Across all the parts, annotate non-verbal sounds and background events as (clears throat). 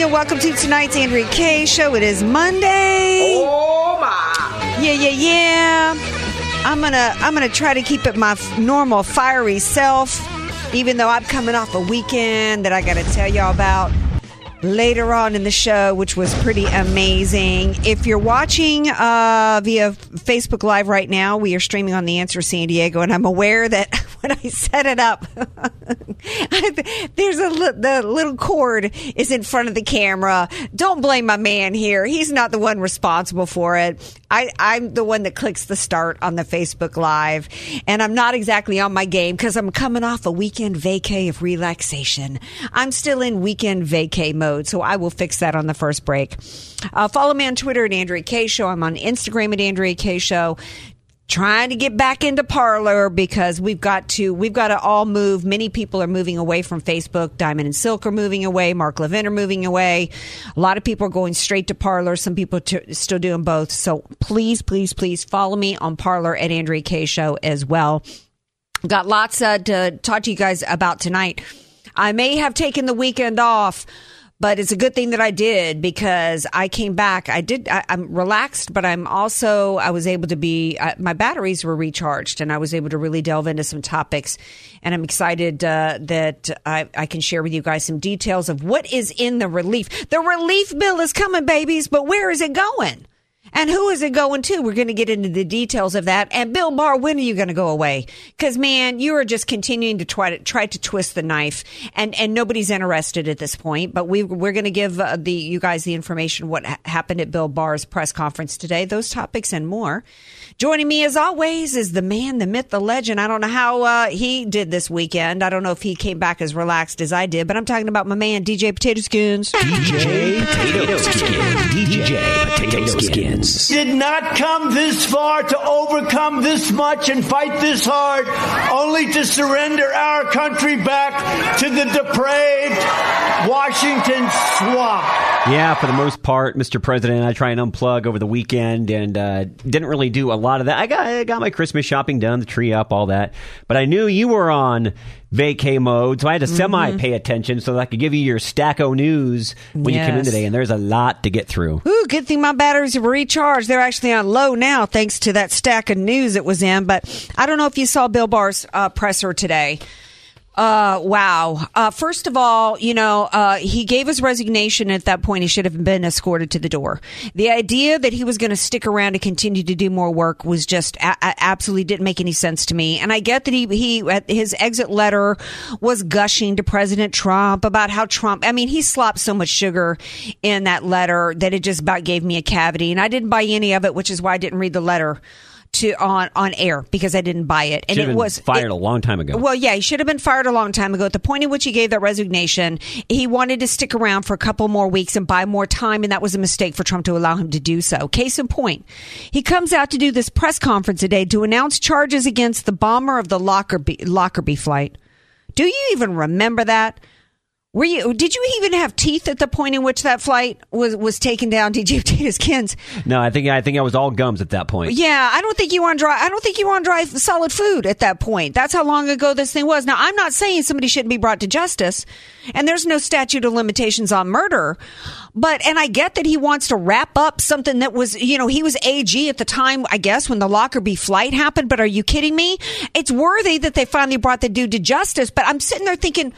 And welcome to tonight's Andrea Kaye show. It is Monday. Oh my! Yeah, yeah, yeah. I'm gonna I'm gonna try to keep it my f- normal fiery self, even though I'm coming off a weekend that I got to tell y'all about later on in the show, which was pretty amazing. If you're watching uh, via Facebook Live right now, we are streaming on The Answer San Diego, and I'm aware that (laughs) when I set it up, (laughs) there's a li- the little cord is in front of the camera. Don't blame my man here; he's not the one responsible for it. I, I'm the one that clicks the start on the Facebook Live, and I'm not exactly on my game because I'm coming off a weekend vacay of relaxation. I'm still in weekend vacay mode, so I will fix that on the first break. Uh, follow me on Twitter at Andrea Kaye Show. I'm on Instagram at Andrea Kaye Show trying to get back into Parler because we've got to we've got to all move. Many people are moving away from facebook. Diamond and silk are moving away. Mark levin are moving away. A lot of people are going straight to Parler. Some people still doing both. So please please please follow me on Parler at andrea kaye show as well. Got lots uh, to talk to you guys about tonight. I may have taken the weekend off but it's a good thing that I did because I came back. I did. I, I'm relaxed, but I'm also I was able to be. Uh, my batteries were recharged, and I was able to really delve into some topics. And I'm excited uh, that I, I can share with you guys some details of what is in the relief. The relief bill is coming, babies, but where is it going? And who is it going to? We're going to get into the details of that. And Bill Barr, when are you going to go away? Because man, you are just continuing to try to try to twist the knife, and and nobody's interested at this point. But we we're going to give uh, the you guys the information what ha- happened at Bill Barr's press conference today. Those topics and more. Joining me as always is the man, the myth, the legend. I don't know how uh, he did this weekend. I don't know if he came back as relaxed as I did, but I'm talking about my man, DJ Potato Skins. DJ Potato Skin. DJ Potato Skins. Did not come this far to overcome this much and fight this hard, only to surrender our country back to the depraved Washington swamp. Yeah, for the most part, Mr. President, I try and unplug over the weekend and uh, didn't really do a lot of that. I got I got my Christmas shopping done, the tree up, all that. But I knew you were on vacay mode, so I had to semi pay attention so that I could give you your stacko news when you come in today. And there's a lot to get through. Ooh, good thing my batteries are recharged. They're actually on low now, thanks to that stack of news it was in. But I don't know if you saw Bill Barr's uh, presser today. Uh, wow. Uh, first of all, you know, uh, he gave his resignation at that point. He should have been escorted to the door. The idea that he was going to stick around and continue to do more work was just a- a- absolutely didn't make any sense to me. And I get that he, he, his exit letter was gushing to President Trump about how Trump, I mean, he slopped so much sugar in that letter that it just about gave me a cavity. And I didn't buy any of it, which is why I didn't read the letter to on on air because I didn't buy it. And Should have it been was fired it- a long time ago. well, yeah, he should have been fired a long time ago. At the point at which he gave that resignation, he wanted to stick around for a couple more weeks and buy more time, and that was a mistake for Trump to allow him to do so. Case in point, he comes out to do this press conference today to announce charges against the bomber of the Lockerbie, Lockerbie flight. Do you even remember that? Were you? Did you even have teeth at the point in which that flight was was taken down? Did you his kins? No, I think I think I was all gums at that point. Yeah, I don't think you on dry. I don't think you on dry solid food at that point. That's how long ago this thing was. Now, I'm not saying somebody shouldn't be brought to justice, and there's no statute of limitations on murder. But and I get that he wants to wrap up something that was, you know, he was AG at the time, I guess, when the Lockerbie flight happened. But are you kidding me? It's worthy that they finally brought the dude to justice. But I'm sitting there thinking.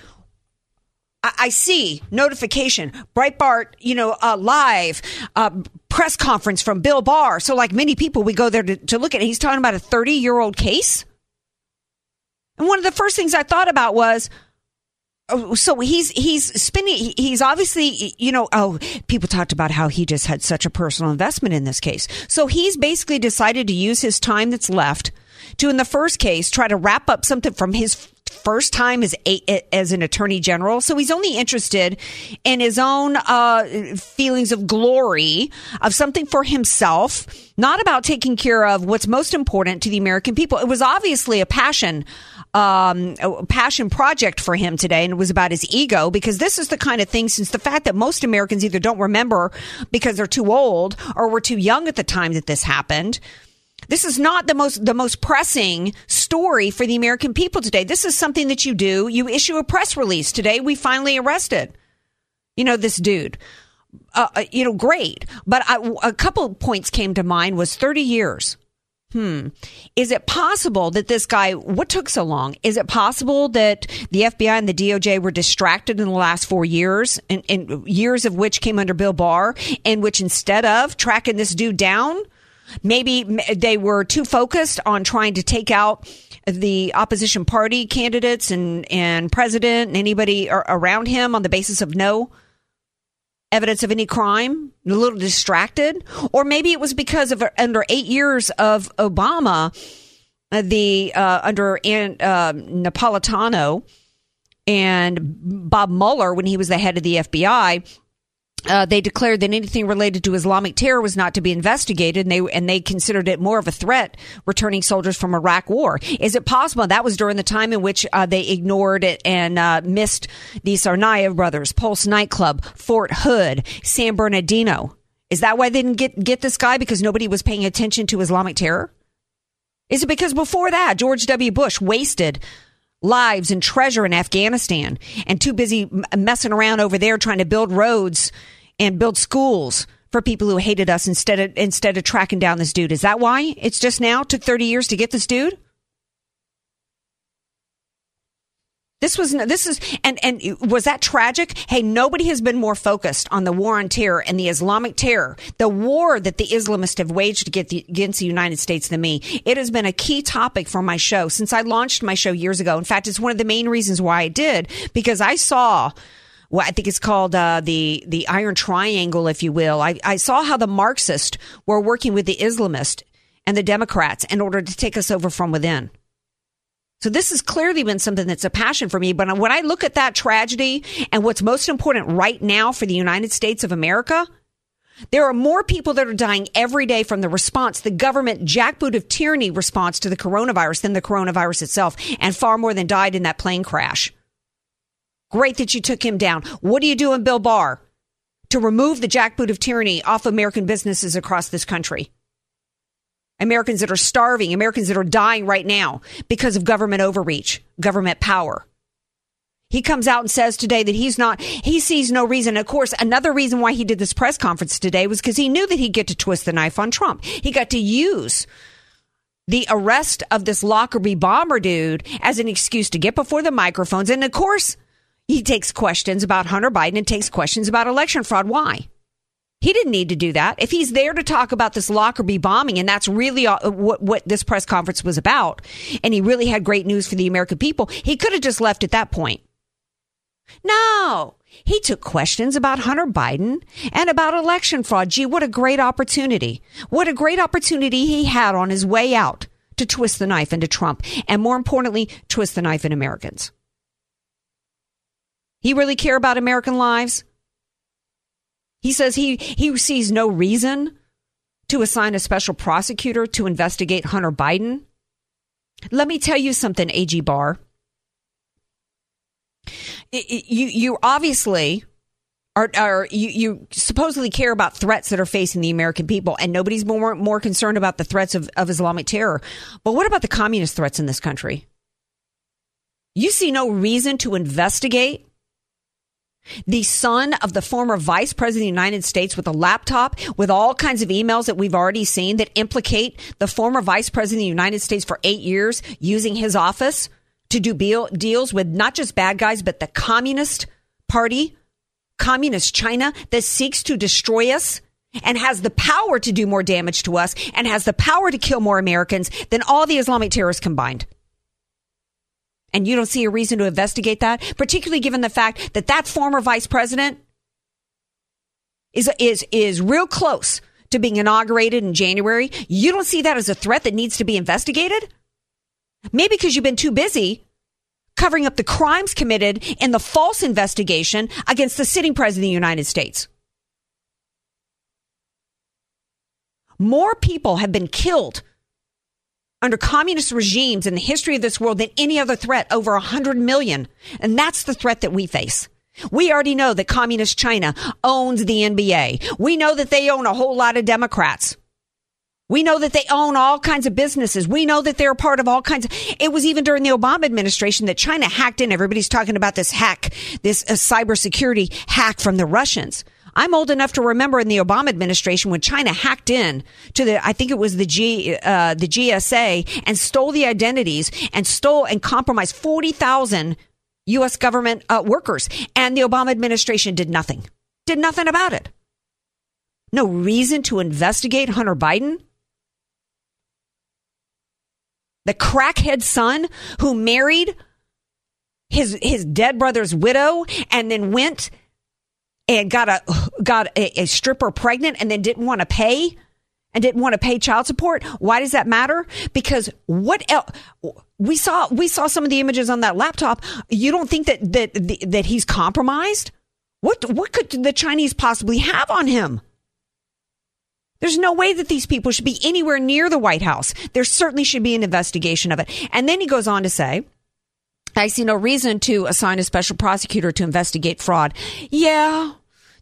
I, I see notification, Breitbart, you know, uh, live, uh, press conference from Bill Barr. So, like many people, we go there to, to look at it. He's talking about a 30 year old case. And one of the first things I thought about was, oh, so he's he's spending he's obviously you know oh people talked about how he just had such a personal investment in this case so he's basically decided to use his time that's left to in the first case try to wrap up something from his first time as a, as an attorney general, so he's only interested in his own uh, feelings of glory of something for himself, not about taking care of what's most important to the American people. It was obviously a passion. Um, a passion project for him today, and it was about his ego because this is the kind of thing. Since the fact that most Americans either don't remember because they're too old or were too young at the time that this happened, this is not the most the most pressing story for the American people today. This is something that you do. You issue a press release today. We finally arrested, you know, this dude. Uh, uh you know, great. But I, a couple points came to mind. Was thirty years. Hmm. Is it possible that this guy, what took so long? Is it possible that the FBI and the DOJ were distracted in the last four years, and, and years of which came under Bill Barr, and which instead of tracking this dude down, Maybe they were too focused on trying to take out the opposition party candidates and, and president and anybody around him on the basis of no evidence of any crime, a little distracted. Or maybe it was because of under eight years of Obama, uh, the uh, under uh, Napolitano and Bob Mueller when he was the head of the FBI uh, they declared that anything related to Islamic terror was not to be investigated, and they and they considered it more of a threat, returning soldiers from Iraq War. Is it possible that was during the time in which uh, they ignored it and uh, missed the Tsarnaev brothers, Pulse nightclub, Fort Hood, San Bernardino? Is that why they didn't get get this guy because nobody was paying attention to Islamic terror? Is it because before that George W. Bush wasted lives and treasure in Afghanistan and too busy messing around over there trying to build roads and build schools for people who hated us instead of instead of tracking down this dude. Is that why it's just now took 30 years to get this dude? This was this is and and was that tragic? Hey, nobody has been more focused on the war on terror and the Islamic terror, the war that the Islamists have waged against the United States than me. It has been a key topic for my show since I launched my show years ago. In fact, it's one of the main reasons why I did because I saw what I think it's called uh, the the Iron Triangle, if you will. I, I saw how the Marxists were working with the Islamists and the Democrats in order to take us over from within. So this has clearly been something that's a passion for me. But when I look at that tragedy and what's most important right now for the United States of America, there are more people that are dying every day from the response, the government jackboot of tyranny response to the coronavirus than the coronavirus itself, and far more than died in that plane crash. Great that you took him down. What are you doing, Bill Barr, to remove the jackboot of tyranny off American businesses across this country? Americans that are starving, Americans that are dying right now because of government overreach, government power. He comes out and says today that he's not, he sees no reason. Of course, another reason why he did this press conference today was because he knew that he'd get to twist the knife on Trump. He got to use the arrest of this Lockerbie bomber dude as an excuse to get before the microphones. And of course, he takes questions about Hunter Biden and takes questions about election fraud. Why? He didn't need to do that. If he's there to talk about this Lockerbie bombing, and that's really uh, what, what this press conference was about, and he really had great news for the American people, he could have just left at that point. No, he took questions about Hunter Biden and about election fraud. Gee, what a great opportunity. What a great opportunity he had on his way out to twist the knife into Trump, and more importantly, twist the knife in Americans. He really care about American lives? He says he, he sees no reason to assign a special prosecutor to investigate Hunter Biden. Let me tell you something, AG Barr. you you obviously are, are you, you supposedly care about threats that are facing the American people, and nobody's more more concerned about the threats of, of Islamic terror. But what about the communist threats in this country? You see no reason to investigate the son of the former vice president of the United States with a laptop with all kinds of emails that we've already seen that implicate the former vice president of the United States for eight years using his office to do deal, deals with not just bad guys, but the communist party, communist China that seeks to destroy us and has the power to do more damage to us and has the power to kill more Americans than all the Islamic terrorists combined and you don't see a reason to investigate that, particularly given the fact that that former vice president is is is real close to being inaugurated in January. You don't see that as a threat that needs to be investigated? Maybe because you've been too busy covering up the crimes committed in the false investigation against the sitting president of the United States. More people have been killed under communist regimes in the history of this world than any other threat, over 100 million. And that's the threat that we face. We already know that communist China owns the NBA. We know that they own a whole lot of Democrats. We know that they own all kinds of businesses. We know that they're a part of all kinds of. It was even during the Obama administration that China hacked in. Everybody's talking about this hack, this uh, cybersecurity hack from the Russians. I'm old enough to remember in the Obama administration when China hacked in to the, I think it was the G, uh, the GSA and stole the identities and stole and compromised 40,000 U.S. government uh, workers. And the Obama administration did nothing, did nothing about it. No reason to investigate Hunter Biden. The crackhead son who married his, his dead brother's widow and then went and got a got a, a stripper pregnant and then didn't want to pay and didn't want to pay child support? Why does that matter? Because what else we saw we saw some of the images on that laptop. You don't think that that that he's compromised? What what could the chinese possibly have on him? There's no way that these people should be anywhere near the white house. There certainly should be an investigation of it. And then he goes on to say I see no reason to assign a special prosecutor to investigate fraud. Yeah,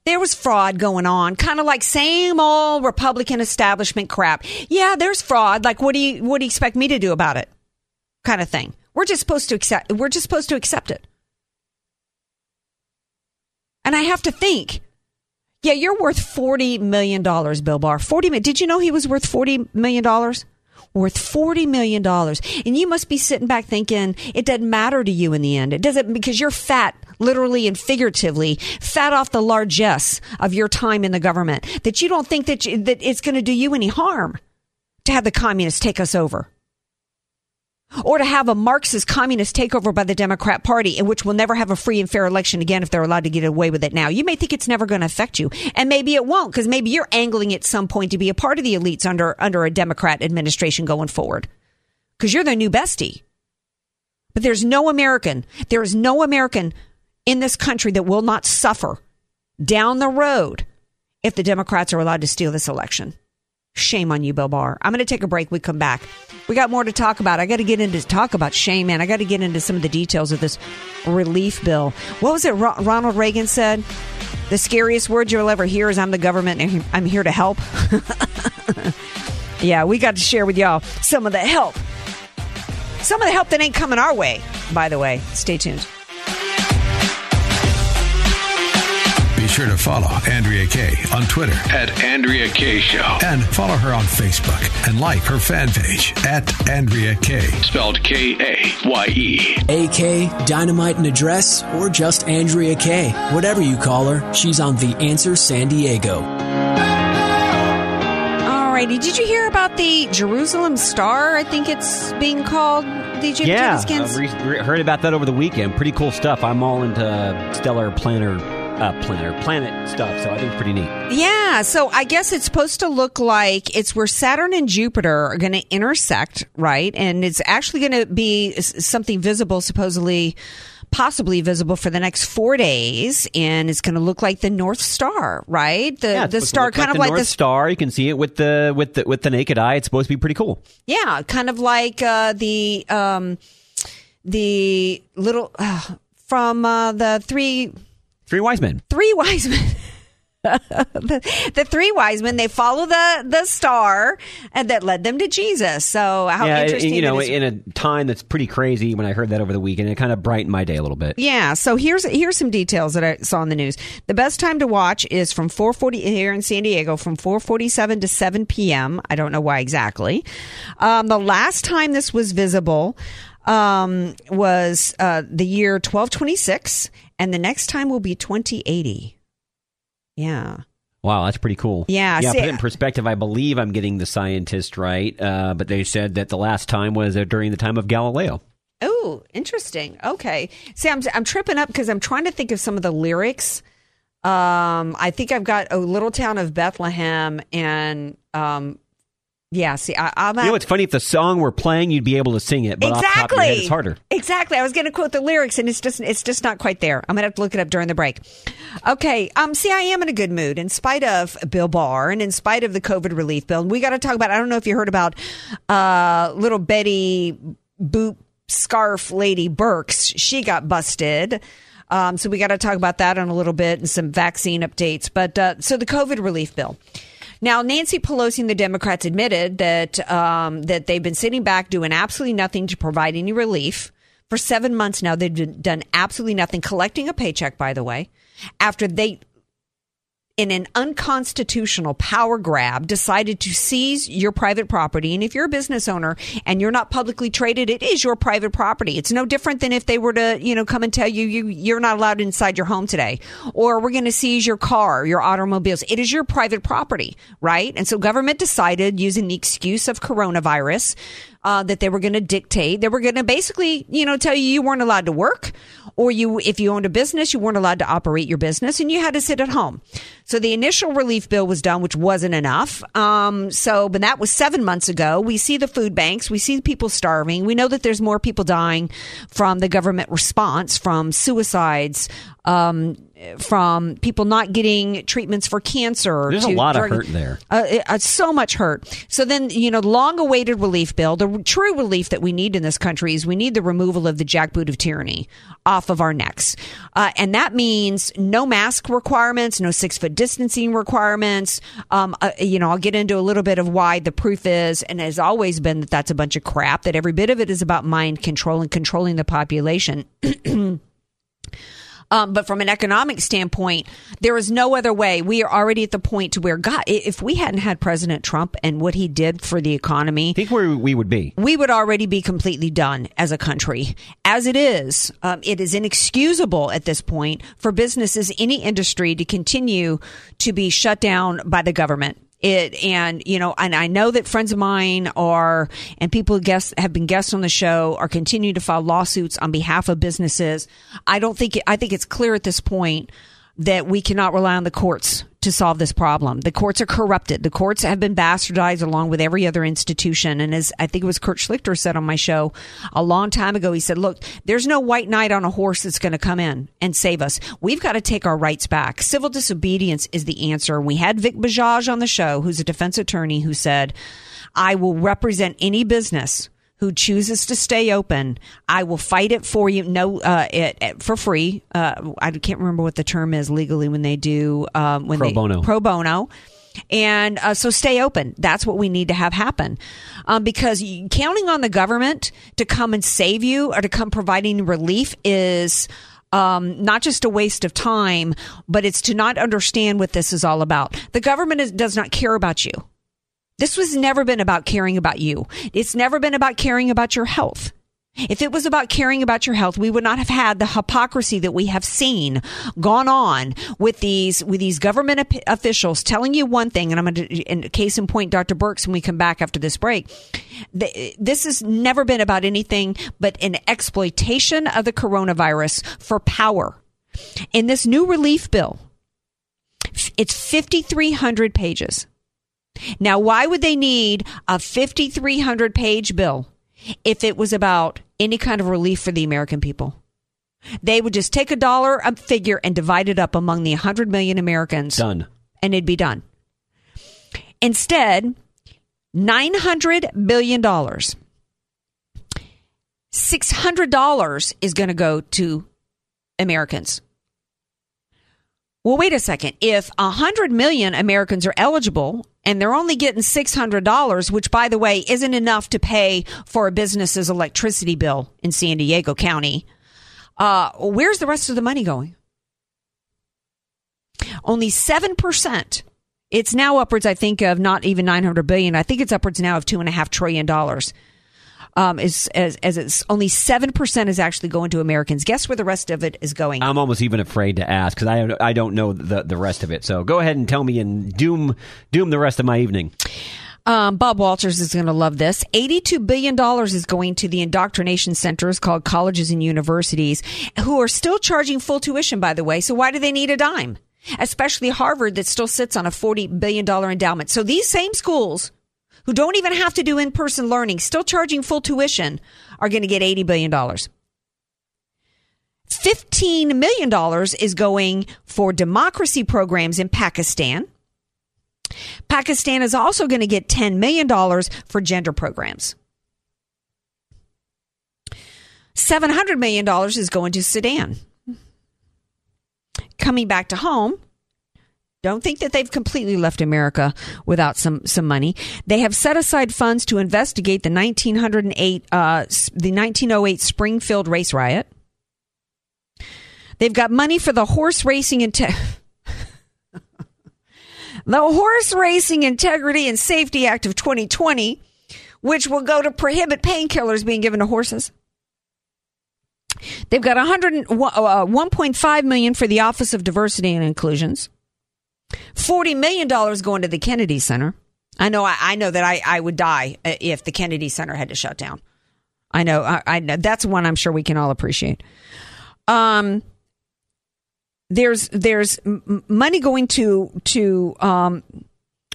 there was fraud going on, kind of like same old Republican establishment crap. Yeah, there's fraud. Like, what do you what do you expect me to do about it? Kind of thing. We're just supposed to accept. We're just supposed to accept it. And I have to think. Yeah, you're worth forty million dollars, Bill Barr. Forty. Did you know he was worth forty million dollars? Worth $40 million. And you must be sitting back thinking it doesn't matter to you in the end. It doesn't because you're fat, literally and figuratively, fat off the largesse of your time in the government, that you don't think that, you, that it's going to do you any harm to have the communists take us over. Or to have a Marxist communist takeover by the Democrat Party, in which we'll never have a free and fair election again if they're allowed to get away with it now. You may think it's never going to affect you, and maybe it won't, because maybe you're angling at some point to be a part of the elites under under a Democrat administration going forward, because you're their new bestie. But there's no American, there is no American in this country that will not suffer down the road if the Democrats are allowed to steal this election. Shame on you, Bill Barr. I'm going to take a break. We come back. We got more to talk about. I got to get into talk about shame, man. I got to get into some of the details of this relief bill. What was it Ro- Ronald Reagan said? The scariest word you'll ever hear is I'm the government and I'm here to help. (laughs) yeah, we got to share with y'all some of the help. Some of the help that ain't coming our way, by the way. Stay tuned. Sure to follow Andrea Kaye on Twitter At Andrea Kaye Show. and follow her on Facebook and like her fan page at Andrea Kaye. Spelled K A Y E. AK, Dynamite and Address, or just Andrea Kaye. Whatever you call her, she's on The Answer San Diego. Alrighty, did you hear about the Jerusalem Star? I think it's being called. Did you Yeah, Skins? uh, re- re- heard about that over the weekend. Pretty cool stuff. I'm all into stellar planner, uh, planner, planet stuff, so I think it's pretty neat. Yeah, so I guess it's supposed to look like it's where Saturn and Jupiter are going to intersect, right? And it's actually going to be something visible, supposedly, possibly visible for the next four days, and it's going to look like the North Star, right? The Yeah, the star, kind of the like North the Star. You can see it with the with the with the naked eye. It's supposed to be pretty cool. Yeah, kind of like uh, the um, the little uh, from uh, the three Three wise men. three wise men. the, (laughs) the three wise men they follow the the star and that led them to Jesus. So how yeah, interesting! you know, in a time that's pretty crazy. When I heard that over the weekend, it kind of brightened my day a little bit. Yeah, so here's here's some details that I saw in the news. The best time to watch is from 4:40 here in San Diego from 4:47 to 7 p.m. I don't know why exactly. Um, the last time this was visible um, was uh, the year 1226, and the next time will be 2080. Yeah. Wow, that's pretty cool. Yeah, yeah. see- put it in perspective. I believe I'm getting the scientist right, uh, but they said that the last time was uh, during the time of Galileo. Oh, interesting. Okay. See, I'm I'm tripping up because I'm trying to think of some of the lyrics. Um, I think I've got a little town of Bethlehem, and um, yeah. See, I, I'm You know, it's funny if the song were playing, you'd be able to sing it, but off the top of your exactly head, it's harder. Exactly. I was going to quote the lyrics, and it's just it's just not quite there. I'm going to have to look it up during the break. Okay. Um. See, I am in a good mood in spite of Bill Barr and in spite of the COVID relief bill. And We got to talk about. I don't know if you heard about uh little Betty Boop scarf lady Birx. She got busted. Um, so we got to talk about that in a little bit and some vaccine updates. But uh, so the COVID relief bill. Now, Nancy Pelosi and the Democrats admitted that um, that they've been sitting back doing absolutely nothing to provide any relief for seven months now. They've done absolutely nothing, collecting a paycheck, by the way, after they in an unconstitutional power grab, decided to seize your private property. And if you're a business owner and you're not publicly traded, it is your private property. It's no different than if they were to, you know, come and tell you, you you're not allowed inside your home today, or we're going to seize your car, your automobiles. It is your private property, right? And so government decided, using the excuse of coronavirus, uh, that they were going to dictate. They were going to basically, you know, tell you you weren't allowed to work, or you, if you owned a business, you weren't allowed to operate your business, and you had to sit at home. So the initial relief bill was done, which wasn't enough. Um, so, but that was seven months ago. We see the food banks, we see people starving. We know that there's more people dying from the government response, from suicides. Um, from people not getting treatments for cancer. There's a lot of hurt there. uh, it- uh, so much hurt. So then, you know, long awaited relief bill, the true relief that we need in this country is we need the removal of the jackboot of tyranny off of our necks. Uh, and that means no mask requirements, no six foot distancing requirements. Um, uh, you know, I'll get into a little bit of why the proof is, and has always been that that's a bunch of crap, that every bit of it is about mind control and controlling the population. (clears throat) (clears throat) Um, but from an economic standpoint, there is no other way. We are already at the point to where, God, if we hadn't had President Trump and what he did for the economy, think where we would be. we would already be completely done as a country. As it is, um, it is inexcusable at this point for businesses, any industry, to continue to be shut down by the government. It and you know, and I know that friends of mine are and people who guest have been guests on the show are continuing to file lawsuits on behalf of businesses. I don't think I think it's clear at this point that we cannot rely on the courts to solve this problem. The courts are corrupted. The courts have been bastardized along with every other institution. And as I think it was Kurt Schlichter said on my show a long time ago, he said, look, there's no white knight on a horse that's going to come in and save us. We've got to take our rights back. Civil disobedience is the answer. We had Vic Bajaj on the show, who's a defense attorney, who said, I will represent any business who chooses to stay open, I will fight it for you. No, uh, it, it- for free. Uh, I can't remember what the term is legally when they do um, when Pro they bono. pro bono. And uh, so stay open. That's what we need to have happen. Um, because counting on the government to come and save you or to come providing relief is um, not just a waste of time, but it's to not understand what this is all about. The government is, does not care about you. This was never been about caring about you. It's never been about caring about your health. If it was about caring about your health, we would not have had the hypocrisy that we have seen gone on with these with these government op- officials telling you one thing. And I'm going to, in case in point, Dr. Birx, when we come back after this break, th- this has never been about anything but an exploitation of the coronavirus for power. In this new relief bill, it's 5,300 pages. Now, why would they need a 5,300 page bill if it was about any kind of relief for the American people? They would just take a dollar a figure and divide it up among the 100 million Americans. Done. And it'd be done. Instead, $900 billion. $600 is going to go to Americans. Well, wait a second. If 100 million Americans are eligible and they're only getting $600, which by the way isn't enough to pay for a business's electricity bill in San Diego County, uh, where's the rest of the money going? Only 7%. It's now upwards, I think, of not even 900 billion. I think it's upwards now of two and a half trillion dollars. Um, is as, as it's only seven percent is actually going to Americans. Guess where the rest of it is going? I'm almost even afraid to ask because I I don't know the the rest of it. So go ahead and tell me and doom doom the rest of my evening. Um, Bob Walters is going to love this. $82 billion is going to the indoctrination centers called colleges and universities who are still charging full tuition, by the way. So why do they need a dime? Especially Harvard that still sits on a $40 billion endowment. So these same schools who don't even have to do in person learning, still charging full tuition, are going to get $80 billion. $15 million is going for democracy programs in Pakistan. Pakistan is also going to get $10 million for gender programs. $700 million is going to Sudan. Coming back to home, don't think that they've completely left America without some, some money. They have set aside funds to investigate the 1908, uh, the 1908 Springfield race riot. They've got money for the horse racing and te- (laughs) the Horse Racing Integrity and Safety Act of 2020, which will go to prohibit painkillers being given to horses. They've got 100, uh, 1.5 million for the Office of Diversity and Inclusions. $40 million going to the Kennedy Center. I know, I, I know that I, I would die if the Kennedy Center had to shut down. I know, I, I know that's one I'm sure we can all appreciate. Um, there's there's money going to to um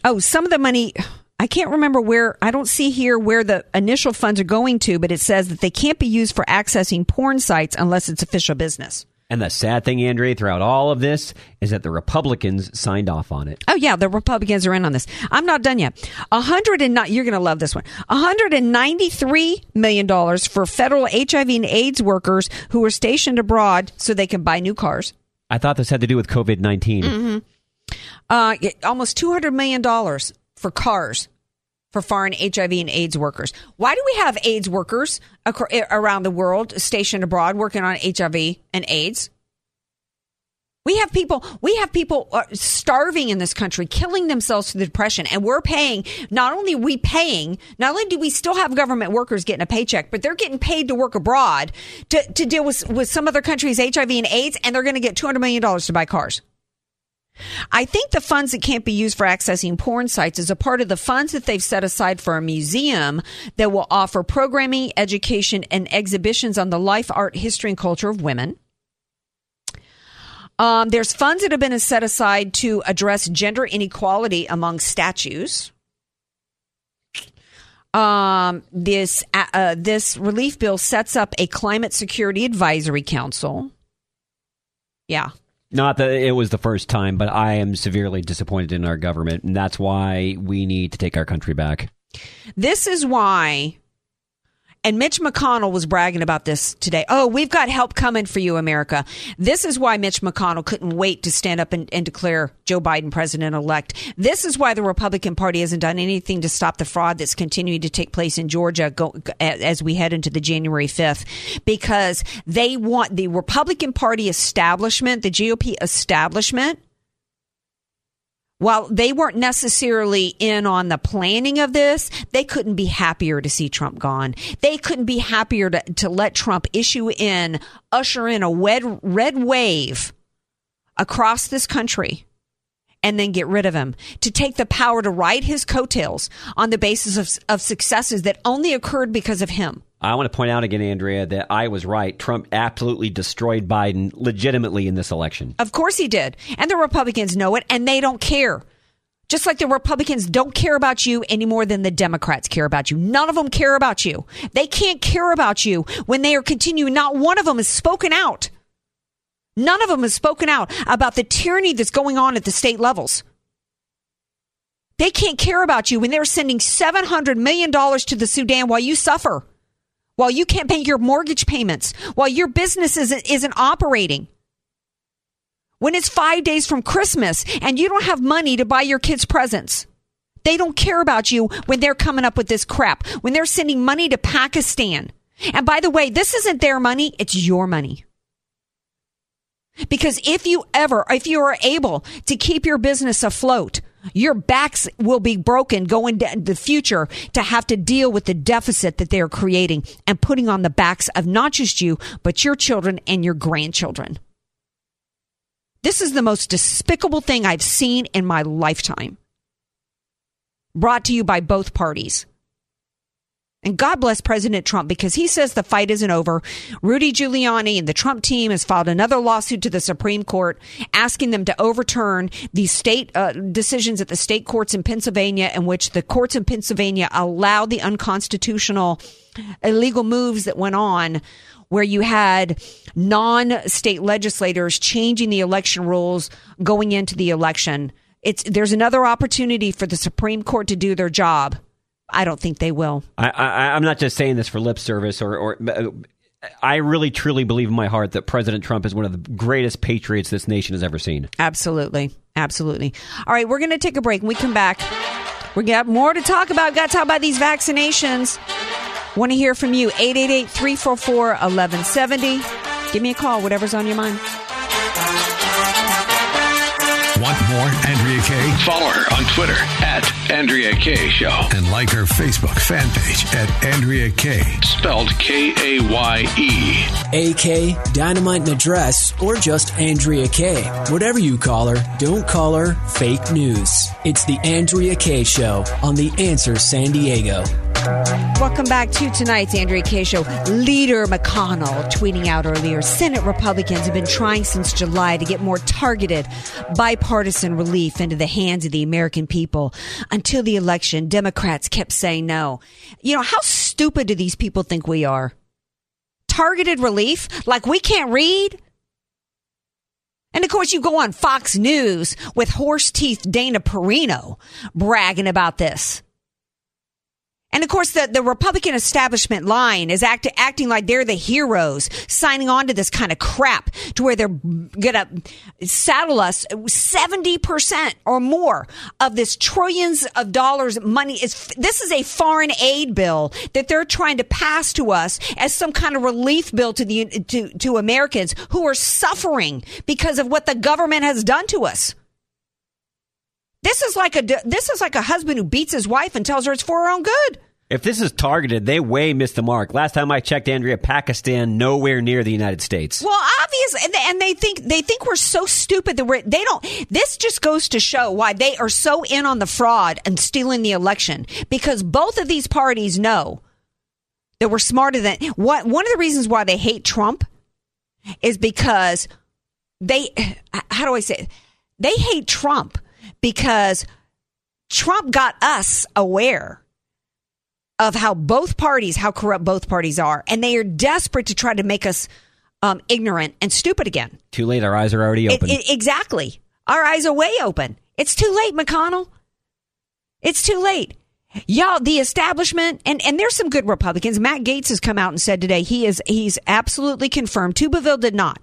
oh some of the money I can't remember where I don't see here where the initial funds are going to, but it says that they can't be used for accessing porn sites unless it's official business. And the sad thing, Andrea, throughout all of this is that the Republicans signed off on it. Oh yeah, the Republicans are in on this. I'm not done yet. A hundred and you're going to love this one. A hundred and ninety three million dollars for federal HIV and AIDS workers who are stationed abroad so they can buy new cars. I thought this had to do with COVID 19. Mm-hmm. Uh, almost $200 million for cars for foreign HIV and AIDS workers. Why do we have AIDS workers ac- around the world stationed abroad working on HIV and AIDS? We have people, we have people uh, starving in this country, killing themselves through the depression, and we're paying. Not only we paying, not only do we still have government workers getting a paycheck, but they're getting paid to work abroad to, to deal with with some other countries' HIV and AIDS, and they're going to get two hundred million dollars to buy cars. I think the funds that can't be used for accessing porn sites is a part of the funds that they've set aside for a museum that will offer programming, education, and exhibitions on the life, art, history, and culture of women. Um, there's funds that have been set aside to address gender inequality among statues. Um, this uh, uh, this relief bill sets up a climate security advisory council. Yeah, not that it was the first time, but I am severely disappointed in our government, and that's why we need to take our country back. This is why and Mitch McConnell was bragging about this today. Oh, we've got help coming for you, America. This is why Mitch McConnell couldn't wait to stand up and, and declare Joe Biden president elect. This is why the Republican Party hasn't done anything to stop the fraud that's continuing to take place in Georgia go, as we head into the January 5th, because they want the Republican Party establishment, the GOP establishment, while they weren't necessarily in on the planning of this, they couldn't be happier to see Trump gone. They couldn't be happier to, to let Trump issue in, usher in a red, red wave across this country and then get rid of him, to take the power to ride his coattails on the basis of, of successes that only occurred because of him. I want to point out again, Andrea, that I was right. Trump absolutely destroyed Biden legitimately in this election. Of course he did. And the Republicans know it, and they don't care. Just like the Republicans don't care about you any more than the Democrats care about you. None of them care about you. They can't care about you when they are continuing. Not one of them has spoken out. None of them has spoken out about the tyranny that's going on at the state levels. They can't care about you when they're sending $700 million to the Sudan while you suffer while you can't pay your mortgage payments, while your business isn't, isn't operating. when it's five days from Christmas and you don't have money to buy your kids presents. They don't care about you when they're coming up with this crap, when they're sending money to Pakistan. And by the way, this isn't their money, it's your money. Because if you ever, if you are able to keep your business afloat, your backs will be broken going to the future to have to deal with the deficit that they are creating and putting on the backs of not just you, but your children and your grandchildren. This is the most despicable thing I've seen in my lifetime. Brought to you by both parties. And God bless President Trump because he says the fight isn't over. Rudy Giuliani and the Trump team has filed another lawsuit to the Supreme Court asking them to overturn these state uh, decisions at the state courts in Pennsylvania in which the courts in Pennsylvania allowed the unconstitutional illegal moves that went on where you had non-state legislators changing the election rules going into the election. It's there's another opportunity for the Supreme Court to do their job. I don't think they will. I, I, I'm not just saying this for lip service, or, or uh, I really truly believe in my heart that President Trump is one of the greatest patriots this nation has ever seen. Absolutely, absolutely. All right, we're going to take a break. When we come back, we got more to talk about. Got to talk about these vaccinations. Want to hear from you? 888 344 1170. Give me a call, whatever's on your mind. Want more Andrea Kaye? Follow her on Twitter at Andrea Kaye Show. And like her Facebook fan page at Andrea Kaye. Spelled K A Y E. AK, Dynamite and Address, or just Andrea Kaye. Whatever you call her, don't call her fake news. It's the Andrea Kaye Show on The Answer San Diego. Welcome back to tonight's Andrea Kaye Show. Leader McConnell tweeting out earlier Senate Republicans have been trying since July to get more targeted bipartisan relief into the hands of the American people. Until the election, Democrats kept saying no. You know, how stupid do these people think we are? Targeted relief? Like we can't read? And of course, you go on Fox News with horse teeth Dana Perino bragging about this. And of course, the, the Republican establishment line is act, acting like they're the heroes, signing on to this kind of crap to where they're gonna saddle us 70% or more of this trillions of dollars money is, this is a foreign aid bill that they're trying to pass to us as some kind of relief bill to the, to, to Americans who are suffering because of what the government has done to us. This is like a this is like a husband who beats his wife and tells her it's for her own good. If this is targeted, they way missed the mark. Last time I checked, Andrea, Pakistan nowhere near the United States. Well, obviously, and they, and they think they think we're so stupid that we're they don't. This just goes to show why they are so in on the fraud and stealing the election because both of these parties know that we're smarter than what. One of the reasons why they hate Trump is because they. How do I say? It? They hate Trump because Trump got us aware of how both parties, how corrupt both parties are, and they are desperate to try to make us um, ignorant and stupid again. Too late. Our eyes are already open. It, it, exactly. Our eyes are way open. It's too late, McConnell. It's too late. Y'all, the establishment, and, and there's some good Republicans. Matt Gaetz has come out and said today he is he's absolutely confirmed. Tuberville did not.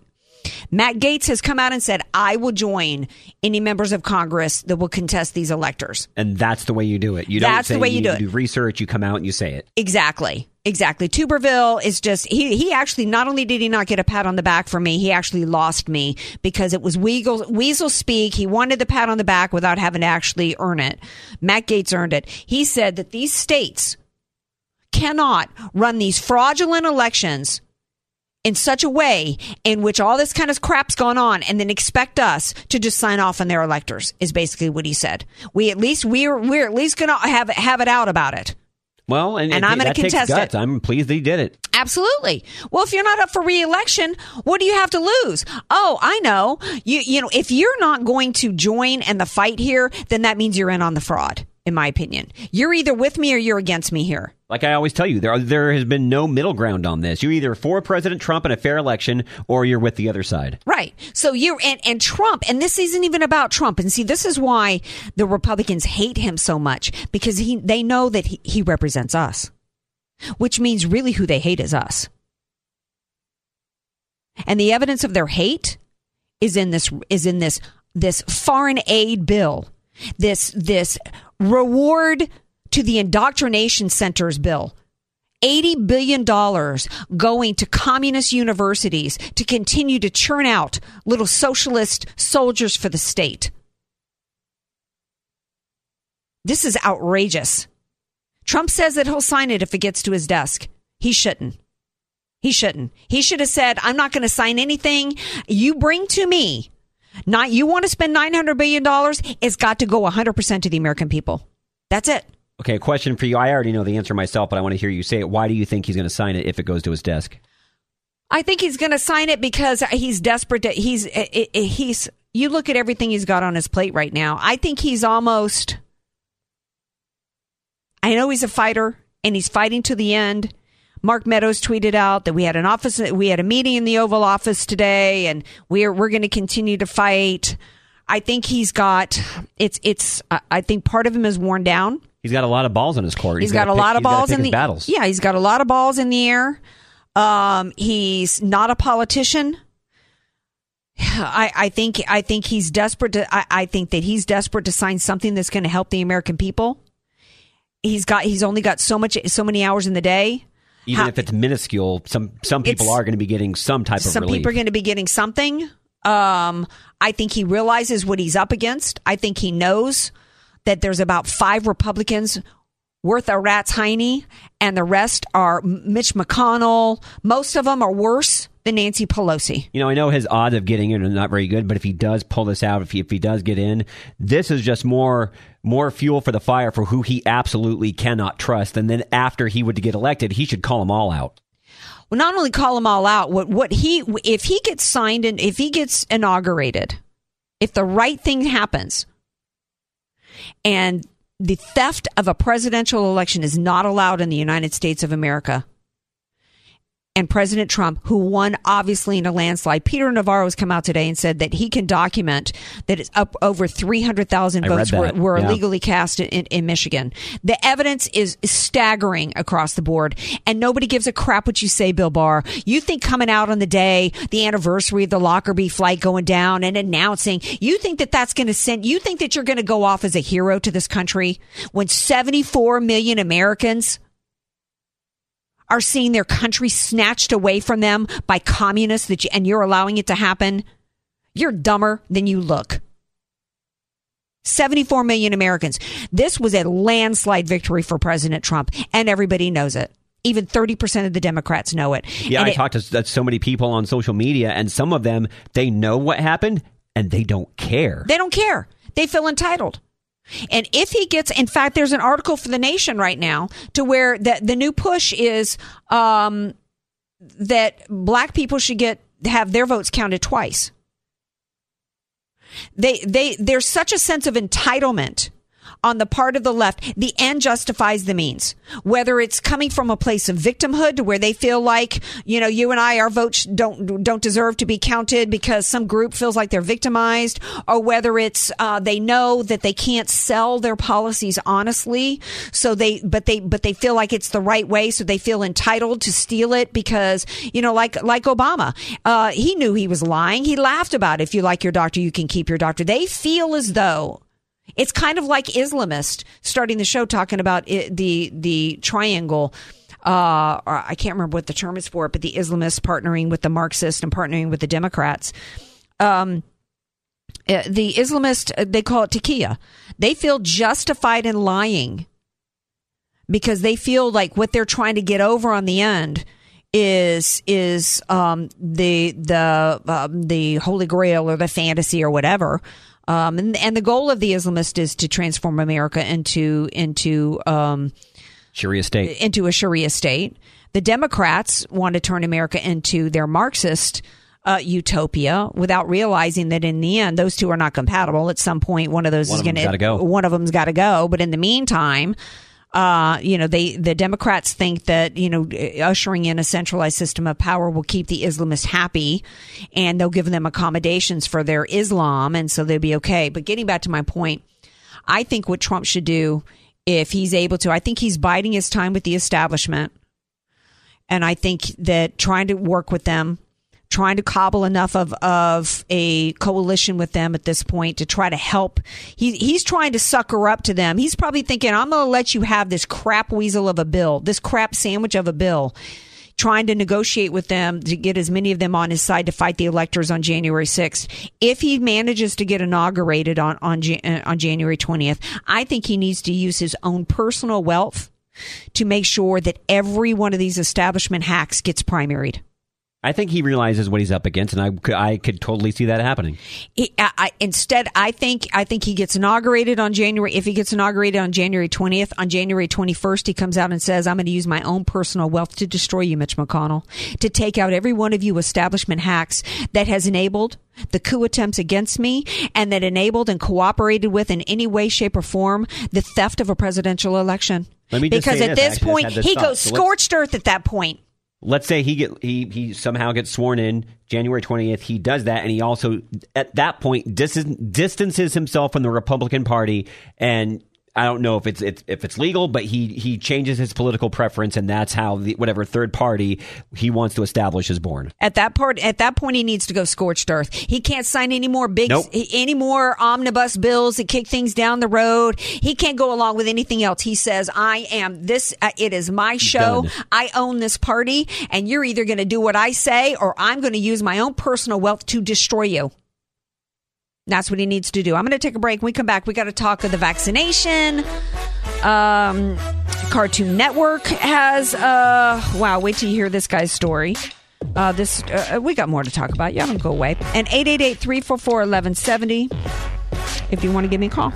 Matt Gaetz has come out and said, I will join any members of Congress that will contest these electors. And that's the way you do it. You That's don't say the way you do it. to do research, you come out and you say it. Exactly. Exactly. Tuberville is just, he, he actually, not only did he not get a pat on the back from me, he actually lost me because it was weasel, weasel speak. He wanted the pat on the back without having to actually earn it. Matt Gaetz earned it. He said that these states cannot run these fraudulent elections in such a way in which all this kind of crap's gone on and then expect us to just sign off on their electors is basically what he said. We at least we're we're at least going to have have it out about it. Well, and, And it- I'm gonna contest it. I'm pleased that he did it. Absolutely. Well, if you're not up for reelection, what do you have to lose? Oh, I know. You you know, if you're not going to join in the fight here, then that means you're in on the fraud, in my opinion. You're either with me or you're against me here. Like I always tell you, there are, there has been no middle ground on this. You're either for President Trump and a fair election, or you're with the other side. Right. So you and, and Trump, and this isn't even about Trump. And see, this is why the Republicans hate him so much because he they know that he, he represents us, which means really who they hate is us. And the evidence of their hate is in this is in this this foreign aid bill, this this reward to the indoctrination centers bill. $80 billion going to communist universities to continue to churn out little socialist soldiers for the state. This is outrageous. Trump says that he'll sign it if it gets to his desk. He shouldn't. He shouldn't. He should have said, I'm not going to sign anything you bring to me. Not you want to spend $900 billion. It's got to go 100% to the American people. That's it. Okay, a question for you. I already know the answer myself, but I want to hear you say it. Why do you think he's going to sign it if it goes to his desk? I think he's going to sign it because he's desperate to, he's, eh, eh, eh, he's, you look at everything he's got on his plate right now. I think he's almost, I know he's a fighter and he's fighting to the end. Mark Meadows tweeted out that we had an office, we had a meeting in the Oval Office today, and we're we're going to continue to fight. I think he's got it's it's. I think part of him is worn down. He's got a lot of balls in his court. he's got a pick- lot of balls in the battles. Yeah, he's got a lot of balls in the air. Um, he's not a politician. (sighs) I, I think I think he's desperate to I, I think that he's desperate to sign something that's going to help the American people. He's got he's only got so much so many hours in the day. Even How- if it's minuscule, some some people are going to be getting some type of some relief. people are going to be getting something. Um, I think he realizes what he's up against. I think he knows that there's about five Republicans worth a rat's hiney, and the rest are Mitch McConnell. Most of them are worse than Nancy Pelosi. You know, I know his odds of getting in are not very good, but if he does pull this out, if he, if he does get in, this is just more more fuel for the fire for who he absolutely cannot trust. And then after he would get elected, he should call them all out. Well, not only call them all out, what what he if he gets signed and if he gets inaugurated, if the right thing happens, and the theft of a presidential election is not allowed in the United States of America. And President Trump, who won obviously in a landslide, Peter Navarro has come out today and said that he can document that it's up over 300,000 votes were, were yeah. illegally cast in, in Michigan. The evidence is staggering across the board, and nobody gives a crap what you say, Bill Barr. You think coming out on the day, the anniversary of the Lockerbie flight going down and announcing, you think that that's going to send, you think that you're going to go off as a hero to this country when 74 million Americans are seeing their country snatched away from them by communists that you, and you're allowing it to happen, you're dumber than you look. 74 million Americans. This was a landslide victory for President Trump, and everybody knows it. Even 30% of the Democrats know it. Yeah, And I it- talked to uh, so many people on social media, and some of them they know what happened and they don't care. They don't care. They feel entitled. And if he gets, in fact, there's an article for the Nation right now to where the the new push is um, that black people should get have their votes counted twice. They they there's such a sense of entitlement on the part of the left. The end justifies the means. Whether it's coming from a place of victimhood to where they feel like, you know, you and I, our votes don't don't deserve to be counted because some group feels like they're victimized, or whether it's uh, they know that they can't sell their policies honestly, so they but they but they feel like it's the right way, so they feel entitled to steal it because you know, like like Obama, uh, he knew he was lying. He laughed about it. if you like your doctor, you can keep your doctor. They feel as though it's kind of like Islamist starting the show talking about it, the the triangle. Uh, I can't remember what the term is for it, but the Islamists partnering with the Marxists and partnering with the Democrats. Um, uh, the Islamist, uh, they call it taqiyya. They feel justified in lying because they feel like what they're trying to get over on the end is is um, the the um, the holy grail or the fantasy or whatever. Um, and, and the goal of the Islamist is to transform America into into um, Sharia state. into a Sharia state. The Democrats want to turn America into their Marxist uh, utopia without realizing that in the end, those two are not compatible. At some point, one of those One is going gotta go. One of them's got to go. But in the meantime, uh, you know, they the Democrats think that you know ushering in a centralized system of power will keep the Islamists happy, and they'll give them accommodations for their Islam, and so they'll be okay. But getting back to my point, I think what Trump should do, if he's able to, I think he's biding his time with the establishment. And I think that trying to work with them, trying to cobble enough of, of a coalition with them at this point to try to help. He, he's trying to sucker up to them. He's probably thinking, I'm going to let you have this crap weasel of a bill, this crap sandwich of a bill trying to negotiate with them to get as many of them on his side to fight the electors on January 6th. If he manages to get inaugurated on on, uh, on January 20th, I think he needs to use his own personal wealth to make sure that every one of these establishment hacks gets primaried. I think he realizes what he's up against, and I, I could totally see that happening. He, I, I, instead, I think I think he gets inaugurated on January. If he gets inaugurated on January twentieth, on January twenty first, he comes out and says, "I'm going to use my own personal wealth to destroy you, Mitch McConnell, to take out every one of you establishment hacks that has enabled." The coup attempts against me and that enabled and cooperated with in any way, shape, or form the theft of a presidential election. Let me just because at this, this point, this he thought. goes So scorched earth at that point. Let's say he get he he somehow gets sworn in January 20th he does that and he also at that point dis- distances himself from the Republican Party and I don't know if it's, it's if it's legal but he he changes his political preference and that's how the whatever third party he wants to establish is born At that part, at that point, he needs to go scorched earth. He can't sign any more big, Nope. any more omnibus bills that kick things down the road. He can't go along with anything else. He says, "I am this. Uh, it is my show. Done. I own this party, and you're either going to do what I say, or I'm going to use my own personal wealth to destroy you." That's what he needs to do. I'm going to take a break. When we come back, we got to talk of the vaccination. Um, Cartoon Network has. Uh, wow, wait till you hear this guy's story. Uh, this uh, we got more to talk about. Y'all don't go away. And 888-344-1170 if you want to give me a call.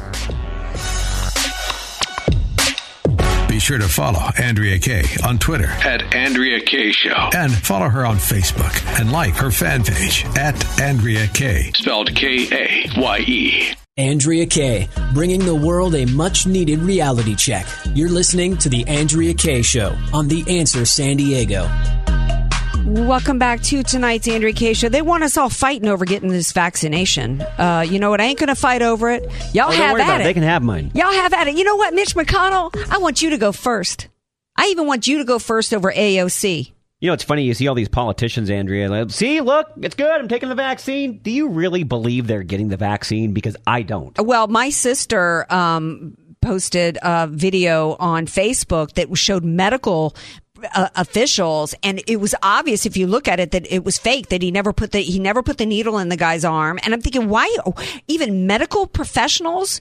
Be sure to follow Andrea Kaye on Twitter At Andrea Kaye Show. and follow her on Facebook and like her fan page at Andrea Kaye. Spelled K A Y E. Andrea Kaye, bringing the world a much needed reality check. You're listening to The Andrea Kaye Show on The Answer San Diego. Welcome back to tonight's Andrea Kaye show. They want us all fighting over getting this vaccination. Uh, you know what? I ain't going to fight over it. Y'all Oh, don't have worry at about it. it. They can have mine. Y'all have at it. You know what, Mitch McConnell? I want you to go first. I even want you to go first over AOC. You know, it's funny. You see all these politicians, Andrea. Like, see, look, it's good. I'm taking the vaccine. Do you really believe they're getting the vaccine? Because I don't. Well, my sister um, posted a video on Facebook that showed medical uh, officials and it was obvious if you look at it that it was fake that he never put the he never put the needle in the guy's arm. And i'm thinking why even medical professionals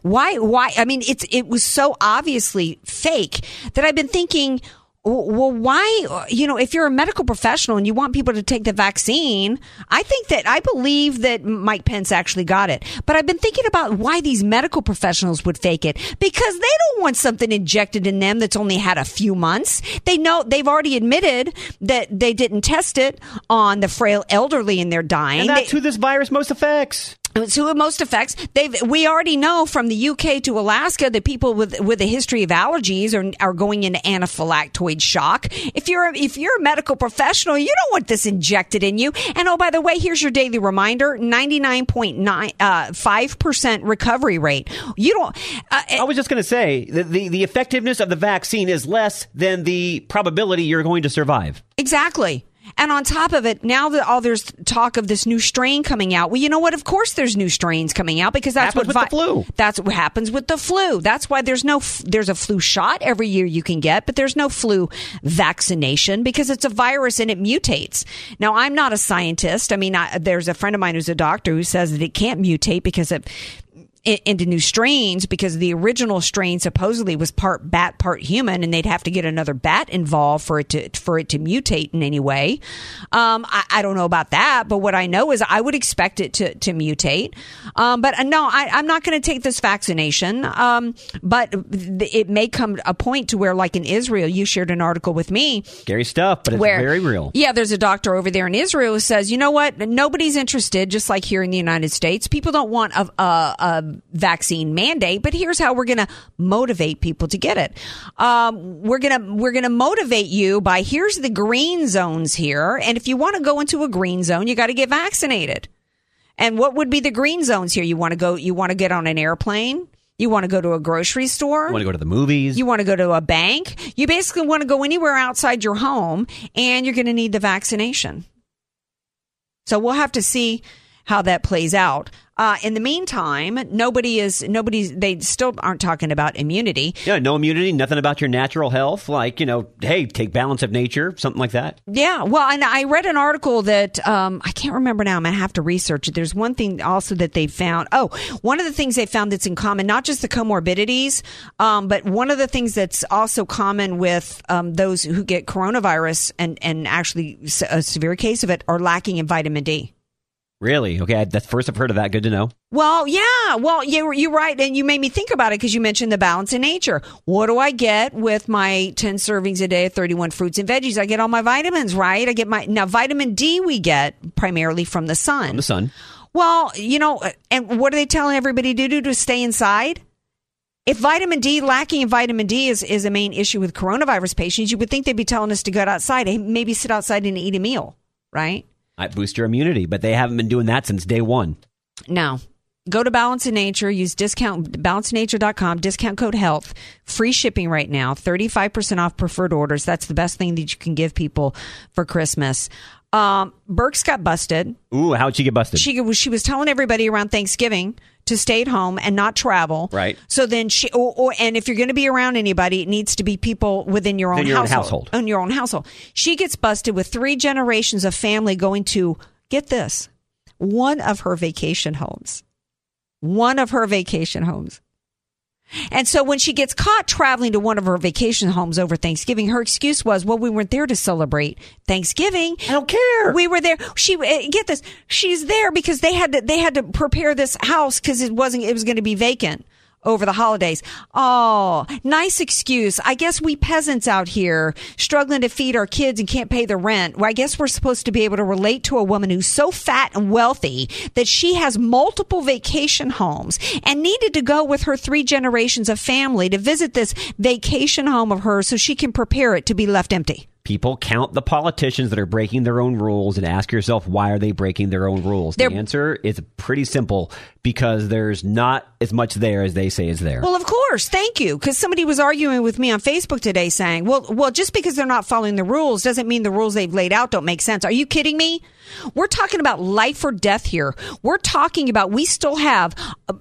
why why i mean it's it was so obviously fake that i've been thinking well, why, you know, if you're a medical professional and you want people to take the vaccine, I think that I believe that Mike Pence actually got it. But I've been thinking about why these medical professionals would fake it because they don't want something injected in them that's only had a few months. They know they've already admitted that they didn't test it on the frail elderly and they're dying. And that's They- who this virus most affects. It's who it most affects. They've we already know from the UK to Alaska that people with with a history of allergies are are going into anaphylactoid shock. If you're a, if you're a medical professional, you don't want this injected in you. And oh, by the way, here's your daily reminder: ninety nine point nine uh, five percent recovery rate. You don't. Uh, I was just going to say the, the the effectiveness of the vaccine is less than the probability you're going to survive. Exactly. And on top of it, now that all there's talk of this new strain coming out. Well, you know what? Of course, there's new strains coming out because that's Happens what with the flu. That's what happens with the flu. That's why there's no f- there's a flu shot every year you can get, but there's no flu vaccination because it's a virus and it mutates. Now, I'm not a scientist. I mean, I, there's a friend of mine who's a doctor who says that it can't mutate because of i- into new strains because the original strain supposedly was part bat, part human, and they'd have to get another bat involved for it to for it to mutate in any way. Um, I, I don't know about that, but what I know is I would expect it to to mutate. Um, but uh, no, I, I'm not going to take this vaccination. Um, but th- it may come a point to where, like in Israel, you shared an article with me Scary stuff, but it's where very real. Yeah, there's a doctor over there in Israel who says, you know what? Nobody's interested, just like here in the United States. People don't want a, a, a vaccine mandate, but here's how we're going to motivate people to get it. Um, we're gonna we're gonna motivate you by here's the green zones here, and if you want to go into a green zone, you got to get vaccinated. And what would be the green zones here? You want to go? You want to get on an airplane? You want to go to a grocery store? You want to go to the movies? You want to go to a bank. You basically want to go anywhere outside your home, and you're going to need the vaccination. So we'll have to see how that plays out. Uh, in the meantime, nobody is nobody's. They still aren't talking about immunity. Yeah, no immunity, nothing about your natural health. Like, you know, hey, take balance of nature, something like that. Yeah, well, and I read an article that um, I can't remember now. I'm gonna have to research it. There's one thing also that they found. Oh, one of the things they found that's in common, not just the comorbidities, um, but one of the things that's also common with um, those who get coronavirus and and actually a severe case of it are lacking in vitamin D. Really? Okay, that's first I've heard of that. Good to know. Well, yeah. Well, you, you're right. And you made me think about it because you mentioned the balance in nature. What do I get with my 10 servings a day of 31 fruits and veggies? I get all my vitamins, right? I get my, now vitamin D we get primarily from the sun. From the sun. Well, you know, uh, and what are they telling everybody to do to stay inside? If vitamin D, lacking in vitamin D is, is a main issue with coronavirus patients, you would think they'd be telling us to go outside, and maybe sit outside and eat a meal, right? Might boost your immunity, but they haven't been doing that since day one. No. Go to Balance in Nature, use discount balanceinature.com, discount code health, free shipping right now, 35% off preferred orders. That's the best thing that you can give people for Christmas. Um, Birx got busted. Ooh, how'd she get busted? She she was telling everybody around Thanksgiving to stay at home and not travel. Right. So then she, or, or and if you're going to be around anybody, it needs to be people within your own your own household. household. In your own household. She gets busted with three generations of family going to get this one of her vacation homes. One of her vacation homes. And so when she gets caught traveling to one of her vacation homes over Thanksgiving, her excuse was, well, we weren't there to celebrate Thanksgiving. I don't care. We were there. She, eh, get this. She's there because they had to, they had to prepare this house because it wasn't, it was going to be vacant over the holidays. Oh, nice excuse. I guess we peasants out here struggling to feed our kids and can't pay the rent. Well, I guess we're supposed to be able to relate to a woman who's so fat and wealthy that she has multiple vacation homes and needed to go with her three generations of family to visit this vacation home of hers so she can prepare it to be left empty. People count the politicians that are breaking their own rules and ask yourself why are they breaking their own rules? They're- the answer is pretty simple because there's not as much there as they say is there. Well, of course. Thank you. Because somebody was arguing with me on Facebook today saying, well, well, just because they're not following the rules doesn't mean the rules they've laid out don't make sense. Are you kidding me? We're talking about life or death here. We're talking about we still have. uh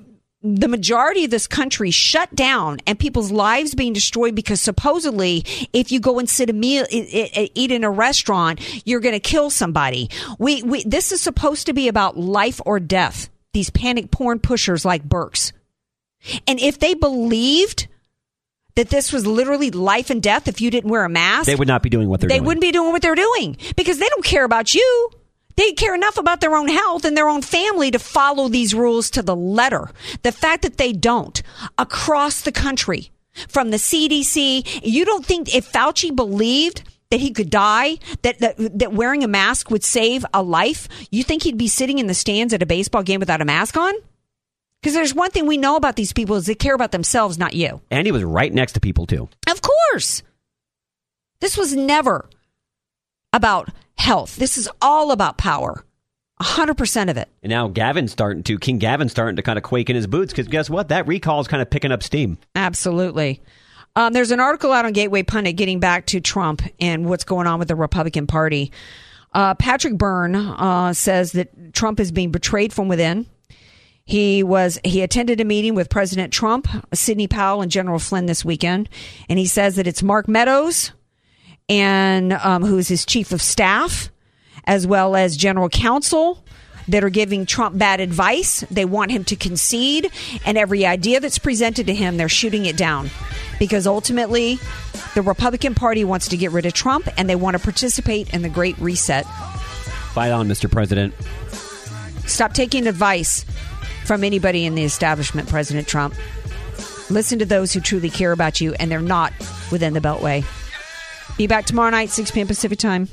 the majority of this country shut down and people's lives being destroyed because supposedly if you go and sit a meal eat in a restaurant you're going to kill somebody we, we this is supposed to be about life or death these panic porn pushers like Birx and if they believed that this was literally life and death if you didn't wear a mask, they would not be doing what they're doing. they doing. wouldn't be doing what they're doing because they don't care about you. They care enough about their own health and their own family to follow these rules to the letter. The fact that they don't across the country from the CDC, you don't think if Fauci believed that he could die, that, that that wearing a mask would save a life, you think he'd be sitting in the stands at a baseball game without a mask on? Because there's one thing we know about these people is they care about themselves, not you. and he was right next to people too. Of course. This was never about health. This is all about power. 100% of it. And now Gavin's starting to King Gavin's starting to kind of quake in his boots because guess what? That recall is kind of picking up steam. Absolutely. Um, there's an article out on Gateway Pundit getting back to Trump and what's going on with the Republican Party. Uh, Patrick Byrne uh, says that Trump is being betrayed from within. He was he attended a meeting with President Trump, Sidney Powell, and General Flynn this weekend, and he says that it's Mark Meadows and um, who is his chief of staff, as well as general counsel that are giving Trump bad advice. They want him to concede, and every idea that's presented to him, they're shooting it down because ultimately the Republican Party wants to get rid of Trump and they want to participate in the Great Reset. Fight on, Mr. President. Stop taking advice from anybody in the establishment, President Trump. Listen to those who truly care about you, and they're not within the Beltway. Be back tomorrow night, 6 p.m. Pacific time.